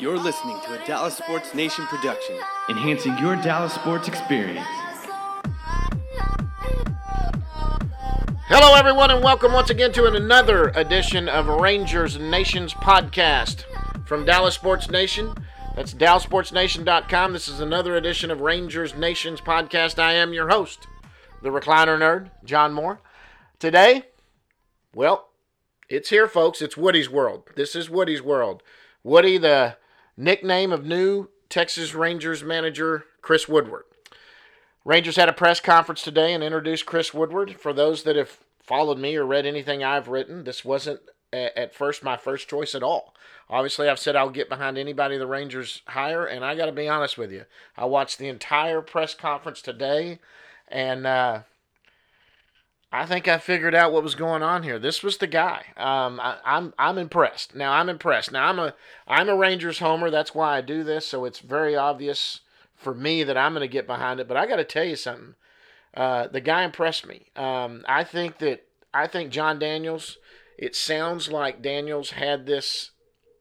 You're listening to a Dallas Sports Nation production. enhancing your Dallas sports experience. Hello, everyone, and welcome once again to another edition of Rangers Nations podcast from Dallas Sports Nation. That's DallasSportsNation.com. This is another edition of Rangers Nations podcast. I am your host, the recliner nerd, John Moore. Today, well, it's here, folks. It's Woody's World. This is Woody's World. Woody, the nickname of new Texas Rangers manager Chris Woodward. Rangers had a press conference today and introduced Chris Woodward. For those that have followed me or read anything I've written, this wasn't at first my first choice at all. Obviously, I've said I'll get behind anybody the Rangers hire, and I got to be honest with you. I watched the entire press conference today, and uh, I think I figured out what was going on here. This was the guy. Um, I, I'm I'm impressed. Now I'm impressed. Now I'm a I'm a Rangers homer. That's why I do this. So it's very obvious for me that I'm going to get behind it. But I got to tell you something. Uh, the guy impressed me. Um, I think that I think Jon Daniels. It sounds like Daniels had this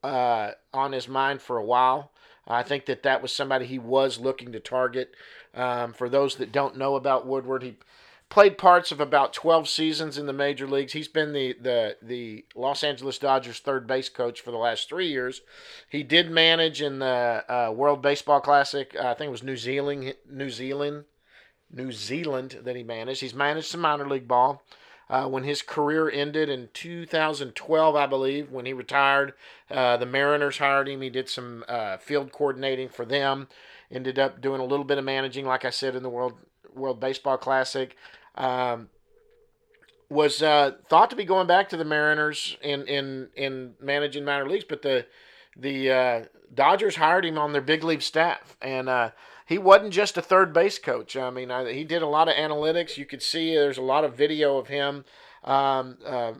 uh, on his mind for a while. I think that that was somebody he was looking to target. Um, for those that don't know about Woodward, he played parts of about 12 seasons in the major leagues. He's been the, the, the Los Angeles Dodgers third base coach for the last three years. He did manage in the uh, World Baseball Classic. Uh, I think it was New Zealand, New Zealand, New Zealand that he managed. He's managed some minor league ball. Uh, when his career ended in 2012, I believe, when he retired, uh, the Mariners hired him. He did some uh, field coordinating for them. Ended up doing a little bit of managing, like I said, in the World World Baseball Classic. Um, was uh, thought to be going back to the Mariners in in in managing minor leagues, but the the uh, Dodgers hired him on their big league staff, and uh, he wasn't just a third base coach. I mean, I, he did a lot of analytics. You could see there's a lot of video of him. Um, uh,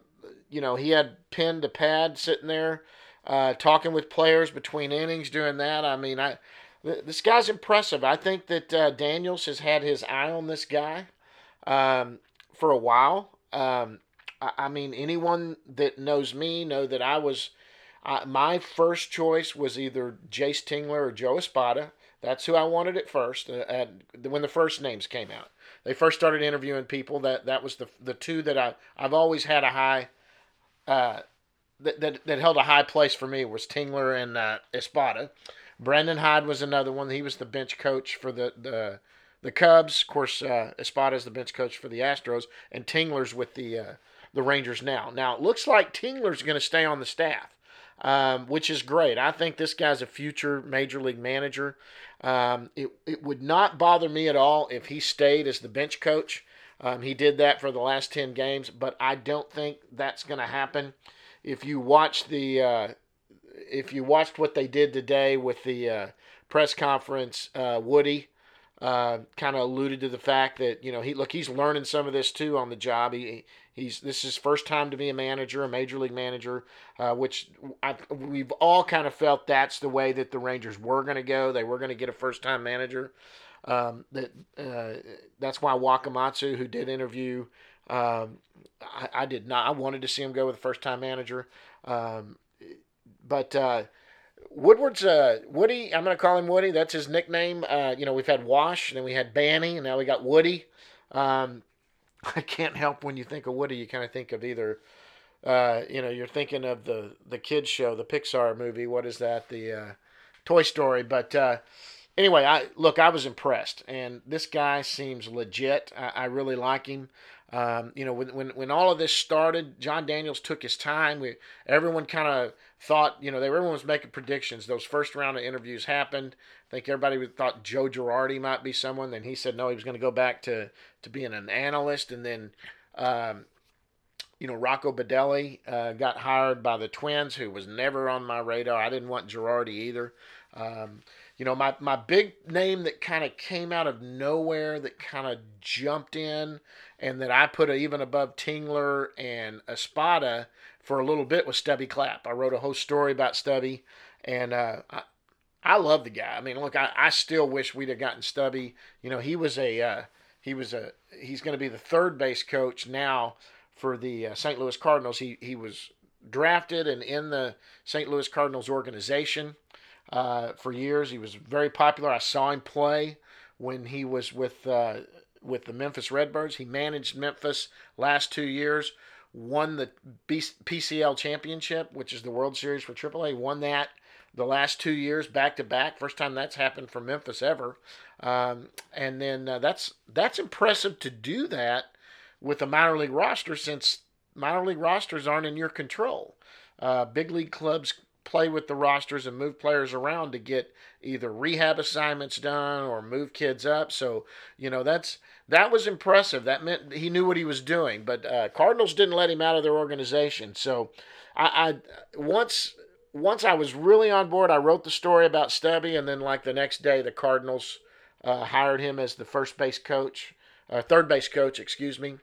you know, he had pen to pad sitting there, uh, talking with players between innings, doing that. I mean, I th- this guy's impressive. I think that uh, Daniels has had his eye on this guy um, for a while. Um, I, I mean, anyone that knows me know that I was my first choice was either Jayce Tingler or Joe Espada. That's who I wanted at first. Uh, at, when the first names came out, they first started interviewing people. That that was the the two that I I've always had a high. Uh, that, that, that held a high place for me was Tingler and uh, Espada. Brandon Hyde was another one. He was the bench coach for the the, the Cubs. Of course, uh, Espada is the bench coach for the Astros, and Tingler's with the uh, the Rangers now. Now it looks like Tingler's going to stay on the staff um, which is great. I think this guy's a future major league manager. Um, it, it would not bother me at all if he stayed as the bench coach. Um, he did that for the last 10 games, but I don't think that's going to happen. If you watch the, uh, if you watched what they did today with the uh, press conference, uh, Woody uh, kind of alluded to the fact that you know he look he's learning some of this too on the job. He he's this is his first time to be a manager, a major league manager, uh, which I, we've all kind of felt that's the way that the Rangers were going to go. They were going to get a first time manager. Um, that uh, that's why Wakamatsu, who did interview, um, I, I, did not. I wanted to see him go with a first time manager, um, but uh, Woodward's uh, Woody. I'm going to call him Woody. That's his nickname. Uh, you know, we've had Wash, and then we had Banny, and now we got Woody. Um, I can't help when you think of Woody, you kind of think of either, uh, you know, you're thinking of the the kids show, the Pixar movie. What is that? The uh, Toy Story. But uh, anyway, I look, I was impressed, and this guy seems legit. I, I really like him. Um, you know, when, when when all of this started, Jon Daniels took his time. We everyone kind of thought, you know, they, everyone was making predictions. Those first round of interviews happened. I think everybody thought Joe Girardi might be someone. Then he said no, he was going to go back to to being an analyst. And then, um, you know, Rocco Baldelli uh, got hired by the Twins, who was never on my radar. I didn't want Girardi either. Um, you know, my, my big name that kind of came out of nowhere, that kind of jumped in, and that I put even above Tingler and Espada for a little bit was Stubby Clapp. I wrote a whole story about Stubby, and uh, I, I love the guy. I mean, look, I, I still wish we'd have gotten Stubby. You know, he was a uh, he was a he's going to be the third base coach now for the uh, St. Louis Cardinals. He he was drafted and in the St. Louis Cardinals organization. Uh, for years. He was very popular. I saw him play when he was with uh, with the Memphis Redbirds. He managed Memphis last two years, won the B- PCL championship, which is the World Series for AAA. Won that the last two years back to back. First time that's happened for Memphis ever. Um, and then uh, that's that's impressive to do that with a minor league roster since minor league rosters aren't in your control. Uh, big league clubs play with the rosters and move players around to get either rehab assignments done or move kids up. So you know that's that was impressive. That meant he knew what he was doing. But uh, Cardinals didn't let him out of their organization. So I, I once once I was really on board, I wrote the story about Stubby, and then like the next day, the Cardinals uh, hired him as the first base coach, or third base coach, excuse me.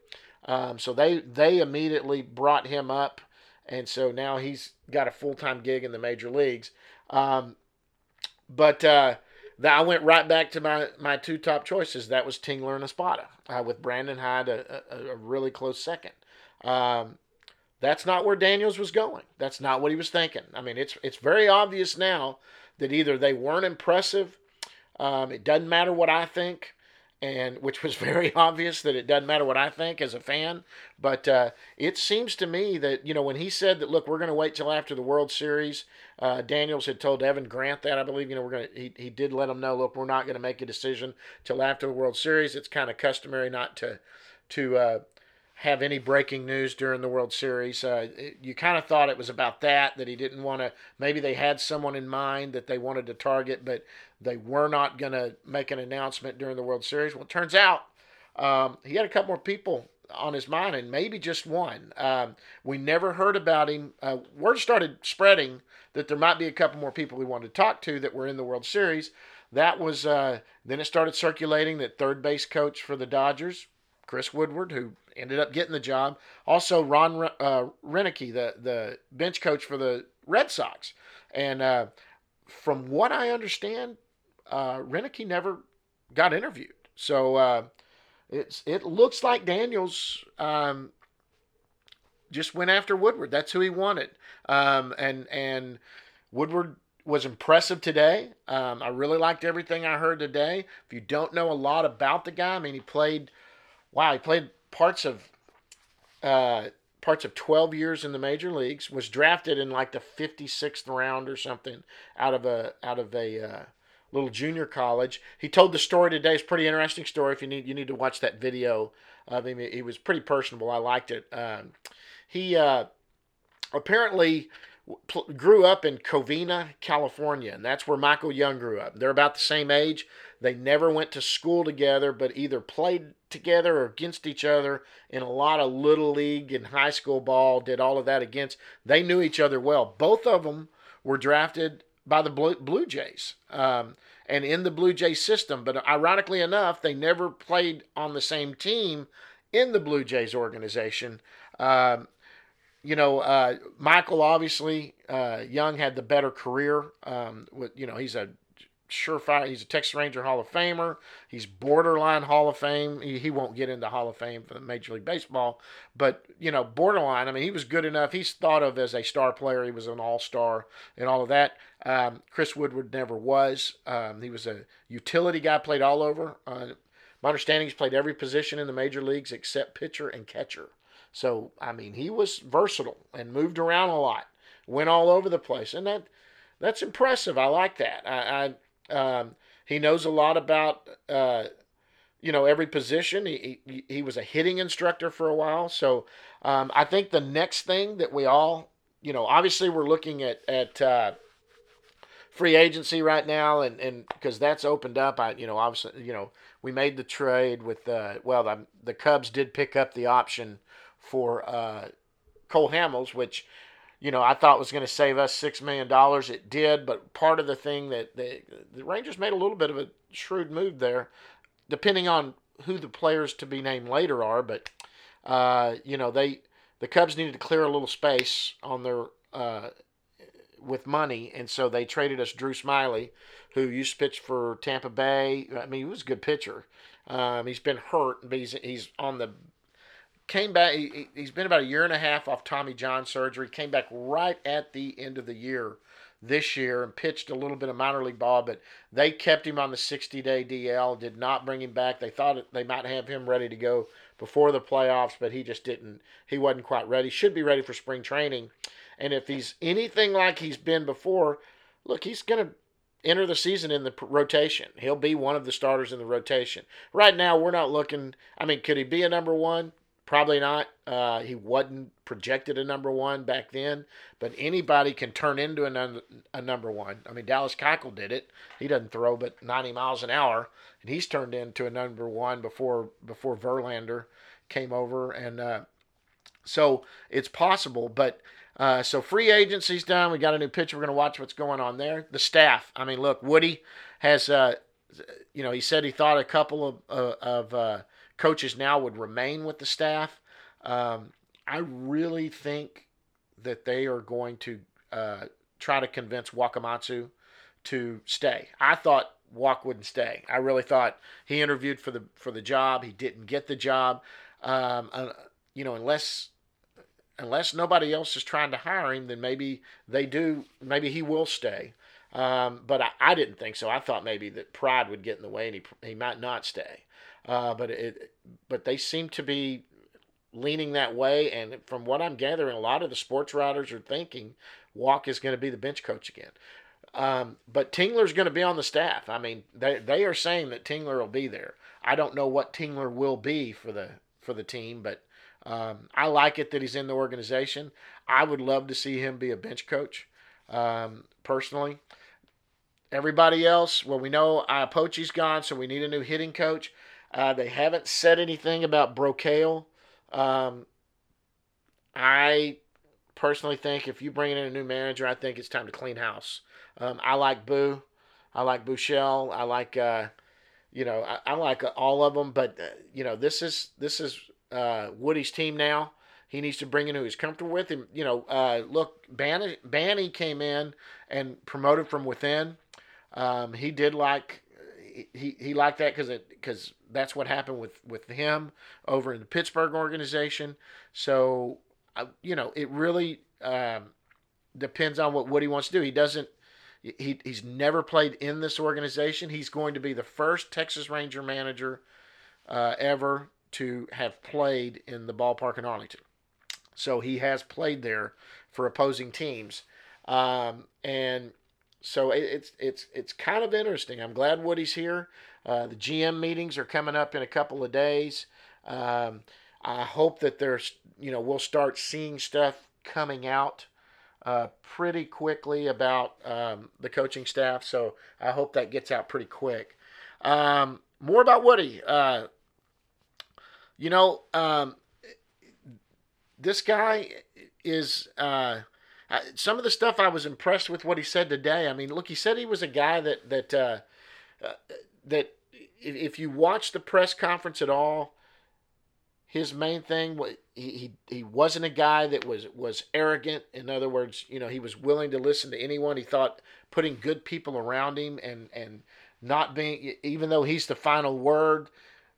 Um, so they they immediately brought him up, and so now he's got a full time gig in the major leagues. Um, but uh, I went right back to my, my two top choices. That was Tingler and Espada, uh, with Brandon Hyde a, a, a, really close second. Um, that's not where Daniels was going. That's not what he was thinking. I mean, it's it's very obvious now that either they weren't impressive. Um, it doesn't matter what I think, and which was very obvious that it doesn't matter what I think as a fan. But uh, it seems to me that you know when he said that, look, we're going to wait till after the World Series. Uh, Daniels had told Evan Grant that I believe you know we're going to. He, he did let him know, look, we're not going to make a decision till after the World Series. It's kind of customary not to to uh, have any breaking news during the World Series. Uh, it, you kind of thought it was about that, that he didn't want to, maybe they had someone in mind that they wanted to target, but they were not going to make an announcement during the World Series. Well, it turns out um, he had a couple more people on his mind, and maybe just one. Um, we never heard about him. Uh, word started spreading that there might be a couple more people we wanted to talk to that were in the World Series. That was, uh, then it started circulating that third base coach for the Dodgers, Chris Woodward, who ended up getting the job. Also, Ron uh, Roenicke, the the bench coach for the Red Sox, and uh, from what I understand, uh, Roenicke never got interviewed. So uh, it's it looks like Daniels um, just went after Woodward. That's who he wanted, um, and and Woodward was impressive today. Um, I really liked everything I heard today. If you don't know a lot about the guy, I mean, he played. Wow, he played parts of uh, parts of 12 years in the major leagues. Was drafted in like the 56th round or something out of a out of a uh, little junior college. He told the story today. It's a pretty interesting story. If you need you need to watch that video of him. He was pretty personable. I liked it. Um, he uh, apparently grew up in Covina, California, and that's where Michael Young grew up. They're about the same age. They never went to school together, but either played together or against each other in a lot of little league and high school ball, did all of that against. They knew each other well. Both of them were drafted by the Blue, Blue Jays um, and in the Blue Jays system, but ironically enough, they never played on the same team in the Blue Jays organization. Um, you know, uh, Michael obviously uh, Young had the better career. Um, with you know, he's a surefire. He's a Texas Ranger Hall of Famer. He's borderline Hall of Fame. He, he won't get into Hall of Fame for the Major League Baseball, but you know, borderline. I mean, he was good enough. He's thought of as a star player. He was an All Star and all of that. Um, Chris Woodward never was. Um, he was a utility guy. Played all over. Uh, my understanding, he's played every position in the major leagues except pitcher and catcher. So, I mean, he was versatile and moved around a lot, went all over the place, and that that's impressive. I like that. I, I um, he knows a lot about uh, you know every position. He, he he was a hitting instructor for a while, so um, I think the next thing that we all you know obviously we're looking at at uh, free agency right now, and and because that's opened up. I you know obviously you know we made the trade with uh, well the the Cubs did pick up the option for uh, Cole Hamels, which you know I thought was going to save us six million dollars. It did, but part of the thing that the the Rangers made a little bit of a shrewd move there, depending on who the players to be named later are. But uh, you know they the Cubs needed to clear a little space on their uh, with money, and so they traded us Drew Smyly, who used to pitch for Tampa Bay. I mean, he was a good pitcher. Um, he's been hurt, but he's he's on the came back. He, has been about a year and a half off Tommy John surgery. Came back right at the end of the year this year and pitched a little bit of minor league ball, but they kept him on the 60 day DL, did not bring him back. They thought they might have him ready to go before the playoffs, but he just didn't. He wasn't quite ready. Should be ready for spring training. And if he's anything like he's been before, look, he's going to enter the season in the rotation. He'll be one of the starters in the rotation. Right now, we're not looking. I mean, could he be a number one? Probably not. Uh, he wasn't projected a number one back then, but anybody can turn into a, a number one. I mean, Dallas Keuchel did it. He doesn't throw but 90 miles an hour, and he's turned into a number one before before Verlander came over, and uh, so it's possible. But uh, so free agency's done. We got a new pitcher. We're going to watch what's going on there. The staff. I mean, look, Woody has. Uh, you know, he said he thought a couple of uh, of uh, coaches now would remain with the staff. Um, I really think that they are going to uh, try to convince Wakamatsu to stay. I thought Walk wouldn't stay. I really thought he interviewed for the for the job. He didn't get the job. Um, uh, you know, unless unless nobody else is trying to hire him, then maybe they do. Maybe he will stay. Um, but I, I, didn't think so. I thought maybe that pride would get in the way and he, he might not stay. Uh, but it, but they seem to be leaning that way. And from what I'm gathering, a lot of the sports writers are thinking Walk is going to be the bench coach again. Um, but Tingler's going to be on the staff. I mean, they they are saying that Tingler will be there. I don't know what Tingler will be for the for the team, but um, I like it that he's in the organization. I would love to see him be a bench coach, um, personally. Everybody else, well, we know Iapoce's gone, so we need a new hitting coach. Uh, they haven't said anything about Brocail. Um, I personally think if you bring in a new manager, I think it's time to clean house. Um, I like Boo. I like Buechele. I like, uh, you know, I, I, like all of them. But uh, you know, this is this is uh, Woody's team now. He needs to bring in who he's comfortable with. And you know, uh, look, Banny, Banny came in and promoted from within. Um, he did like he, he liked that because because that's what happened with with him over in the Pittsburgh organization. So you know it really um, depends on what Woody wants to do. He doesn't. He, he's never played in this organization. He's going to be the first Texas Ranger manager uh, ever to have played in the ballpark in Arlington. So he has played there for opposing teams. Um, and so it, it's it's it's kind of interesting. I'm glad Woody's here. Uh, the GM meetings are coming up in a couple of days. Um, I hope that there's you know we'll start seeing stuff coming out uh, pretty quickly about um, the coaching staff. So I hope that gets out pretty quick. Um, more about Woody. Uh, you know, um, this guy is some of the stuff I was impressed with what he said today. I mean, look, he said he was a guy that that uh, uh, that if you watch the press conference at all, his main thing he, he he wasn't a guy that was was arrogant. In other words, you know, he was willing to listen to anyone. He thought putting good people around him and and not being even though he's the final word,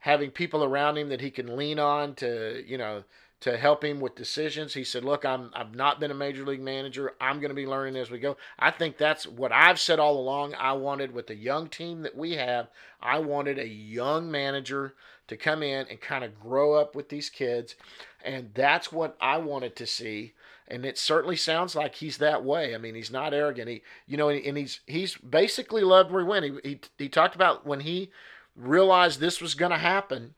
having people around him that he can lean on to you know to help him with decisions. He said, "Look, I'm I've not been a major league manager. I'm going to be learning as we go." I think that's what I've said all along. I wanted with the young team that we have, I wanted a young manager to come in and kind of grow up with these kids, and that's what I wanted to see. And it certainly sounds like he's that way. I mean, he's not arrogant. He, you know, and he's he's basically loved where he went. He he, he talked about when he realized this was going to happen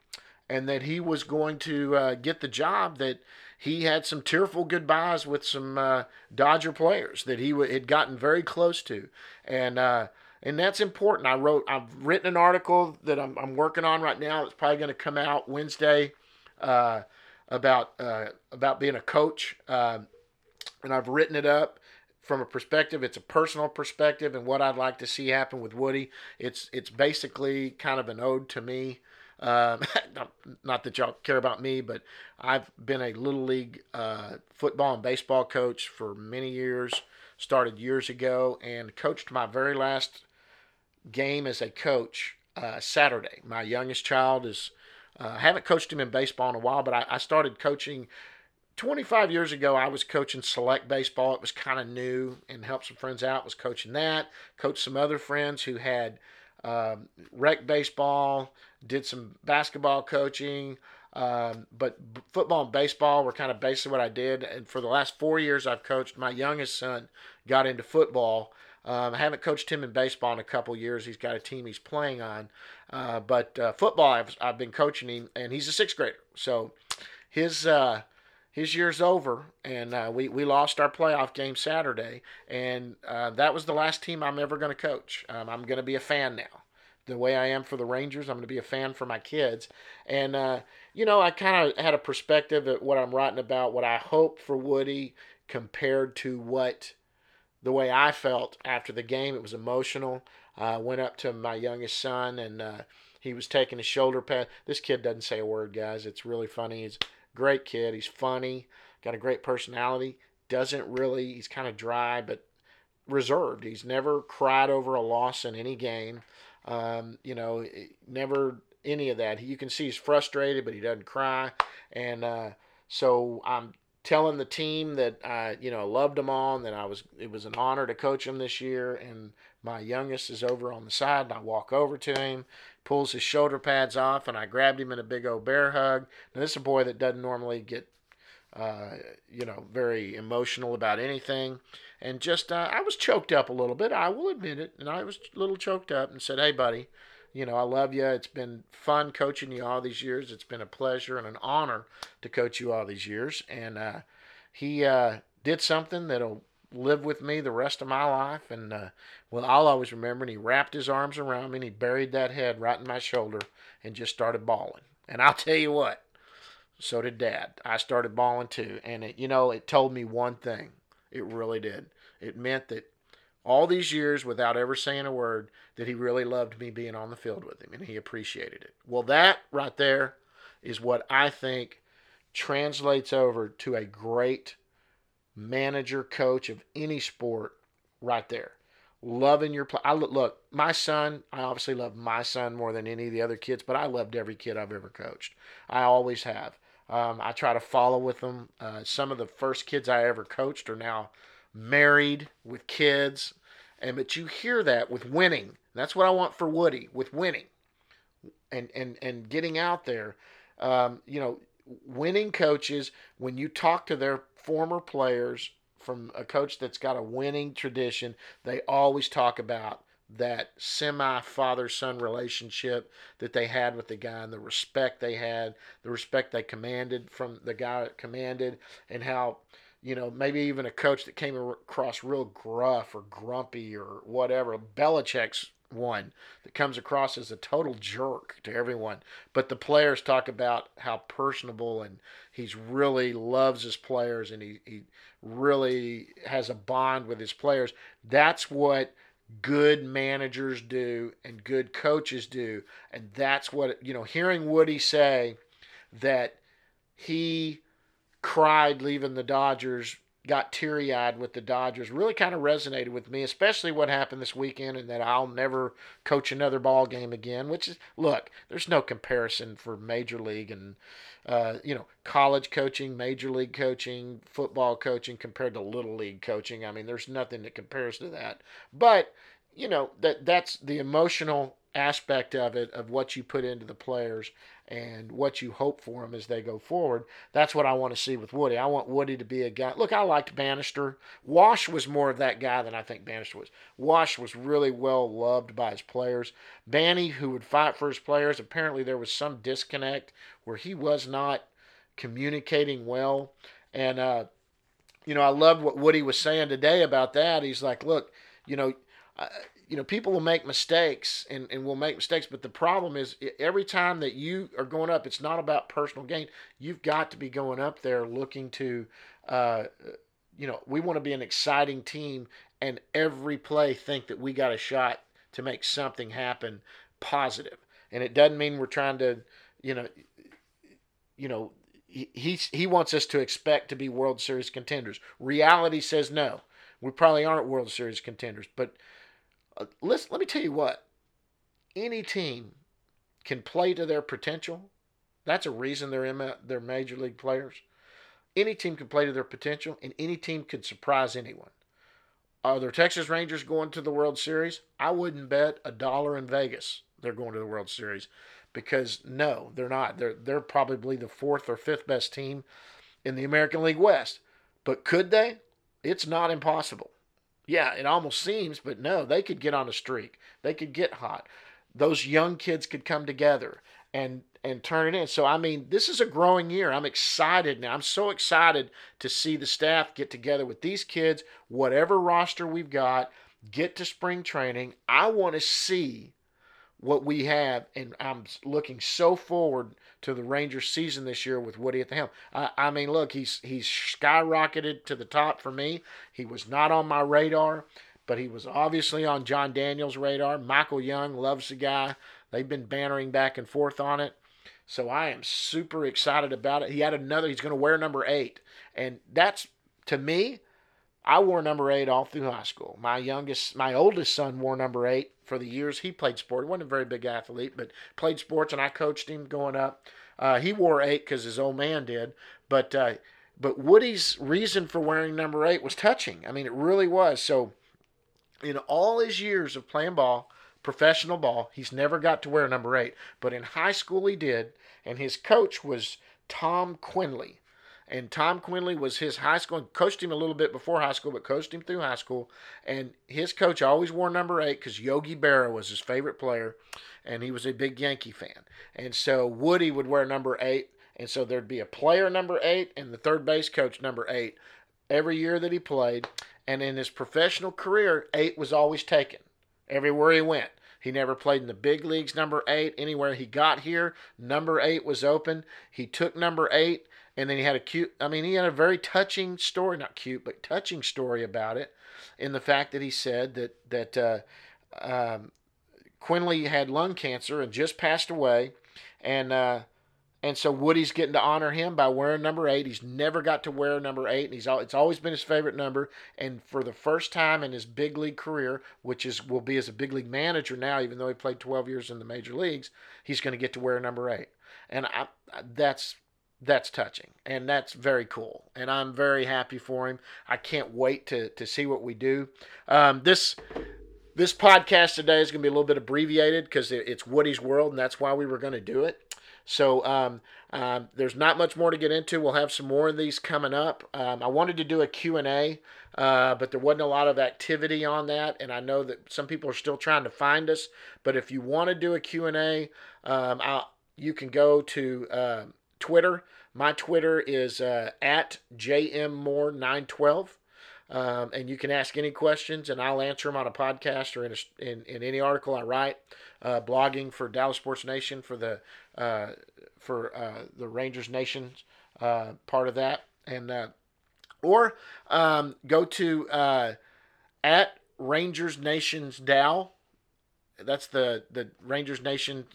and that he was going to uh, get the job that he had some tearful goodbyes with some uh, Dodger players that he w- had gotten very close to, and uh, and that's important. I wrote, I've written an article that I'm, I'm working on right now. It's probably going to come out Wednesday uh, about uh, about being a coach, uh, and I've written it up from a perspective. It's a personal perspective, and what I'd like to see happen with Woody. It's it's basically kind of an ode to me. Um, not, not, that y'all care about me, but I've been a little league uh, football and baseball coach for many years. Started years ago and coached my very last game as a coach uh, Saturday. My youngest child is. Uh, I haven't coached him in baseball in a while, but I, I started coaching 25 years ago, I was coaching select baseball. It was kind of new and helped some friends out. Was coaching that. Coached some other friends who had um, rec baseball. Did some basketball coaching. Um, but football and baseball were kind of basically what I did. And for the last four years, I've coached. My youngest son got into football. Um, I haven't coached him in baseball in a couple years. He's got a team he's playing on. Uh, but uh, football, I've, I've been coaching him, and he's a sixth grader. So his uh, his year's over, and uh, we we lost our playoff game Saturday, and uh, that was the last team I'm ever going to coach. Um, I'm going to be a fan now. The way I am for the Rangers, I'm going to be a fan for my kids, and uh, you know I kind of had a perspective at what I'm writing about, what I hope for Woody compared to what the way I felt after the game. It was emotional. I went up to my youngest son and uh, he was taking his shoulder pad. This kid doesn't say a word, guys. It's really funny. He's great kid. He's funny, got a great personality. Doesn't really, he's kind of dry, but reserved. He's never cried over a loss in any game. Um, you know, never any of that. You can see he's frustrated, but he doesn't cry. And uh, so I'm telling the team that I, you know, loved them all and that I was, it was an honor to coach them this year. And my youngest is over on the side, and I walk over to him, pulls his shoulder pads off, and I grabbed him in a big old bear hug. Now, this is a boy that doesn't normally get, uh, you know, very emotional about anything. And just, uh, I was choked up a little bit. I will admit it. And I was a little choked up and said, hey, buddy, you know, I love you. It's been fun coaching you all these years. It's been a pleasure and an honor to coach you all these years. And uh, he uh, did something that'll live with me the rest of my life. And uh, well, I'll always remember. And he wrapped his arms around me and he buried that head right in my shoulder and just started bawling. And I'll tell you what, so did Dad. I started bawling too. And it, you know, it told me one thing. It really did. It meant that all these years without ever saying a word that he really loved me being on the field with him and he appreciated it. Well, that right there is what I think translates over to a great manager, coach of any sport right there. Loving your play. I look, my son, I obviously love my son more than any of the other kids, but I loved every kid I've ever coached. I always have. Um, I try to follow with them. Uh, some of the first kids I ever coached are now married with kids. And but you hear that with winning. That's what I want for Woody with winning, and and and getting out there. Um, you know, winning coaches when you talk to their former players from a coach that's got a winning tradition, they always talk about that semi father son relationship that they had with the guy and the respect they had, the respect they commanded from the guy that commanded, and how, you know, maybe even a coach that came across real gruff or grumpy or whatever. Belichick's one that comes across as a total jerk to everyone. But the players talk about how personable and he's really loves his players and he, he really has a bond with his players. That's what good managers do and good coaches do. And that's what, you know, hearing Woody say that he cried leaving the Dodgers got teary eyed with the Dodgers really kind of resonated with me, especially what happened this weekend and that I'll never coach another ball game again. Which is, look, there's no comparison for major league and, uh, you know, college coaching, major league coaching, football coaching compared to little league coaching. I mean, there's nothing that compares to that. But, you know, that that's the emotional aspect of it, of what you put into the players and what you hope for them as they go forward. That's what I want to see with Woody. I want Woody to be a guy. Look, I liked Banister. Wash was more of that guy than I think Banister was. Wash was really well loved by his players. Banny, who would fight for his players, apparently there was some disconnect where he was not communicating well. And, uh, you know, I loved what Woody was saying today about that. He's like, look, you know, you know, people will make mistakes and, and will make mistakes, but the problem is every time that you are going up, it's not about personal gain. You've got to be going up there looking to, uh, you know, we want to be an exciting team and every play think that we got a shot to make something happen positive. And it doesn't mean we're trying to, you know, you know, he, he, he wants us to expect to be World Series contenders. Reality says no. We probably aren't World Series contenders, but – uh, let's, let me tell you what any team can play to their potential. That's a reason they're in their major league players. any team can play to their potential, and any team could surprise anyone. Are the Texas Rangers going to the World Series? I wouldn't bet a dollar in Vegas they're going to the World Series because no, they're not. They're they're probably the fourth or fifth best team in the American League West. But could they? It's not impossible. Yeah, it almost seems, but no, they could get on a streak. They could get hot. Those young kids could come together and and turn it in. So I mean, this is a growing year. I'm excited now. I'm so excited to see the staff get together with these kids, whatever roster we've got, get to spring training. I want to see what we have, and I'm looking so forward to the Rangers season this year with Woody at the helm. I, I mean, look, he's he's skyrocketed to the top for me. He was not on my radar, but he was obviously on Jon Daniels' radar. Michael Young loves the guy. They've been bantering back and forth on it. So I am super excited about it. He had another, he's going to wear number eight. And that's, to me, I wore number eight all through high school. My youngest, my oldest son wore number eight for the years he played sport. He wasn't a very big athlete, but played sports, and I coached him going up. Uh, he wore eight because his old man did, but uh, but Woody's reason for wearing number eight was touching. I mean, it really was. So, in all his years of playing ball, professional ball, he's never got to wear number eight. But in high school, he did, and his coach was Tom Quinley and Tom Quinley was his high school and coached him a little bit before high school, but coached him through high school. And his coach always wore number eight because Yogi Berra was his favorite player, and he was a big Yankee fan. And so Woody would wear number eight, and so there'd be a player number eight and the third base coach number eight every year that he played. And in his professional career, eight was always taken everywhere he went. He never played in the big leagues, number eight. Anywhere he got here, number eight was open. He took number eight and then he had a cute, I mean, he had a very touching story, not cute, but touching story about it in the fact that he said that, that uh, um, Quinley had lung cancer and just passed away. And, uh, and so Woody's getting to honor him by wearing number eight. He's never got to wear number eight, and he's all, it's always been his favorite number. And for the first time in his big league career, which is will be as a big league manager now, even though he played 12 years in the major leagues, he's going to get to wear number eight. And I, that's that's touching and that's very cool and i'm very happy for him. I can't wait to, to see what we do. Um, this this podcast today is going to be a little bit abbreviated because it's woody's world and that's why we were going to do it. So um, um, there's not much more to get into. We'll have some more of these coming up. Um, i wanted to do a q&a uh, but there wasn't a lot of activity on that and i know that some people are still trying to find us but if you want to do a q&a um, you can go to uh, Twitter. My Twitter is uh, at jmmore912. Um, and you can ask any questions, and I'll answer them on a podcast or in, a, in, in any article I write. Uh, blogging for Dallas Sports Nation for the uh, for uh, the Rangers Nation uh, part of that, and uh, or um, go to uh, at Rangers Nations DAL. That's the the Rangers Nation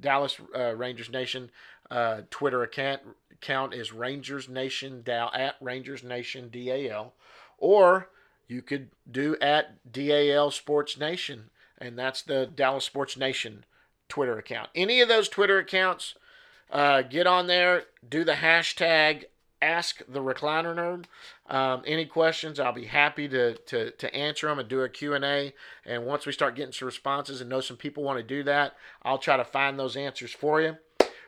Dallas Rangers Nation uh, Twitter account account is Rangers Nation Dal at Rangers Nation DAL, or you could do at DAL Sports Nation, and that's the Dallas Sports Nation Twitter account. Any of those Twitter accounts, uh, get on there, do the hashtag Ask the Recliner Nerd. Um, any questions, I'll be happy to, to, to answer them and do a Q&A. And once we start getting some responses and know some people want to do that, I'll try to find those answers for you.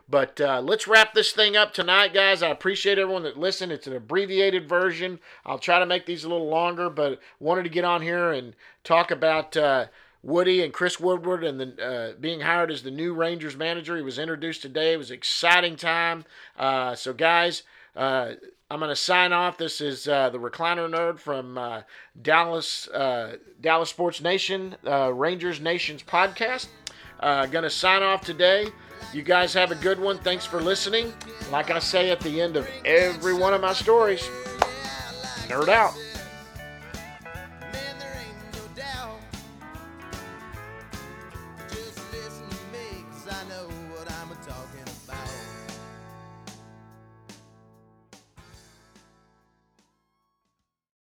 But uh, let's wrap this thing up tonight, guys. I appreciate everyone that listened. It's an abbreviated version. I'll try to make these a little longer, but wanted to get on here and talk about uh, Woody and Chris Woodward and the, uh, being hired as the new Rangers manager. He was introduced today. It was an exciting time. Uh, so, guys, uh, I'm going to sign off. This is uh, the Recliner Nerd from uh, Dallas, uh, Dallas Sports Nation, Rangers Nations podcast. Going to sign off today. You guys have a good one. Thanks for listening. Like I say at the end of every one of my stories, nerd out.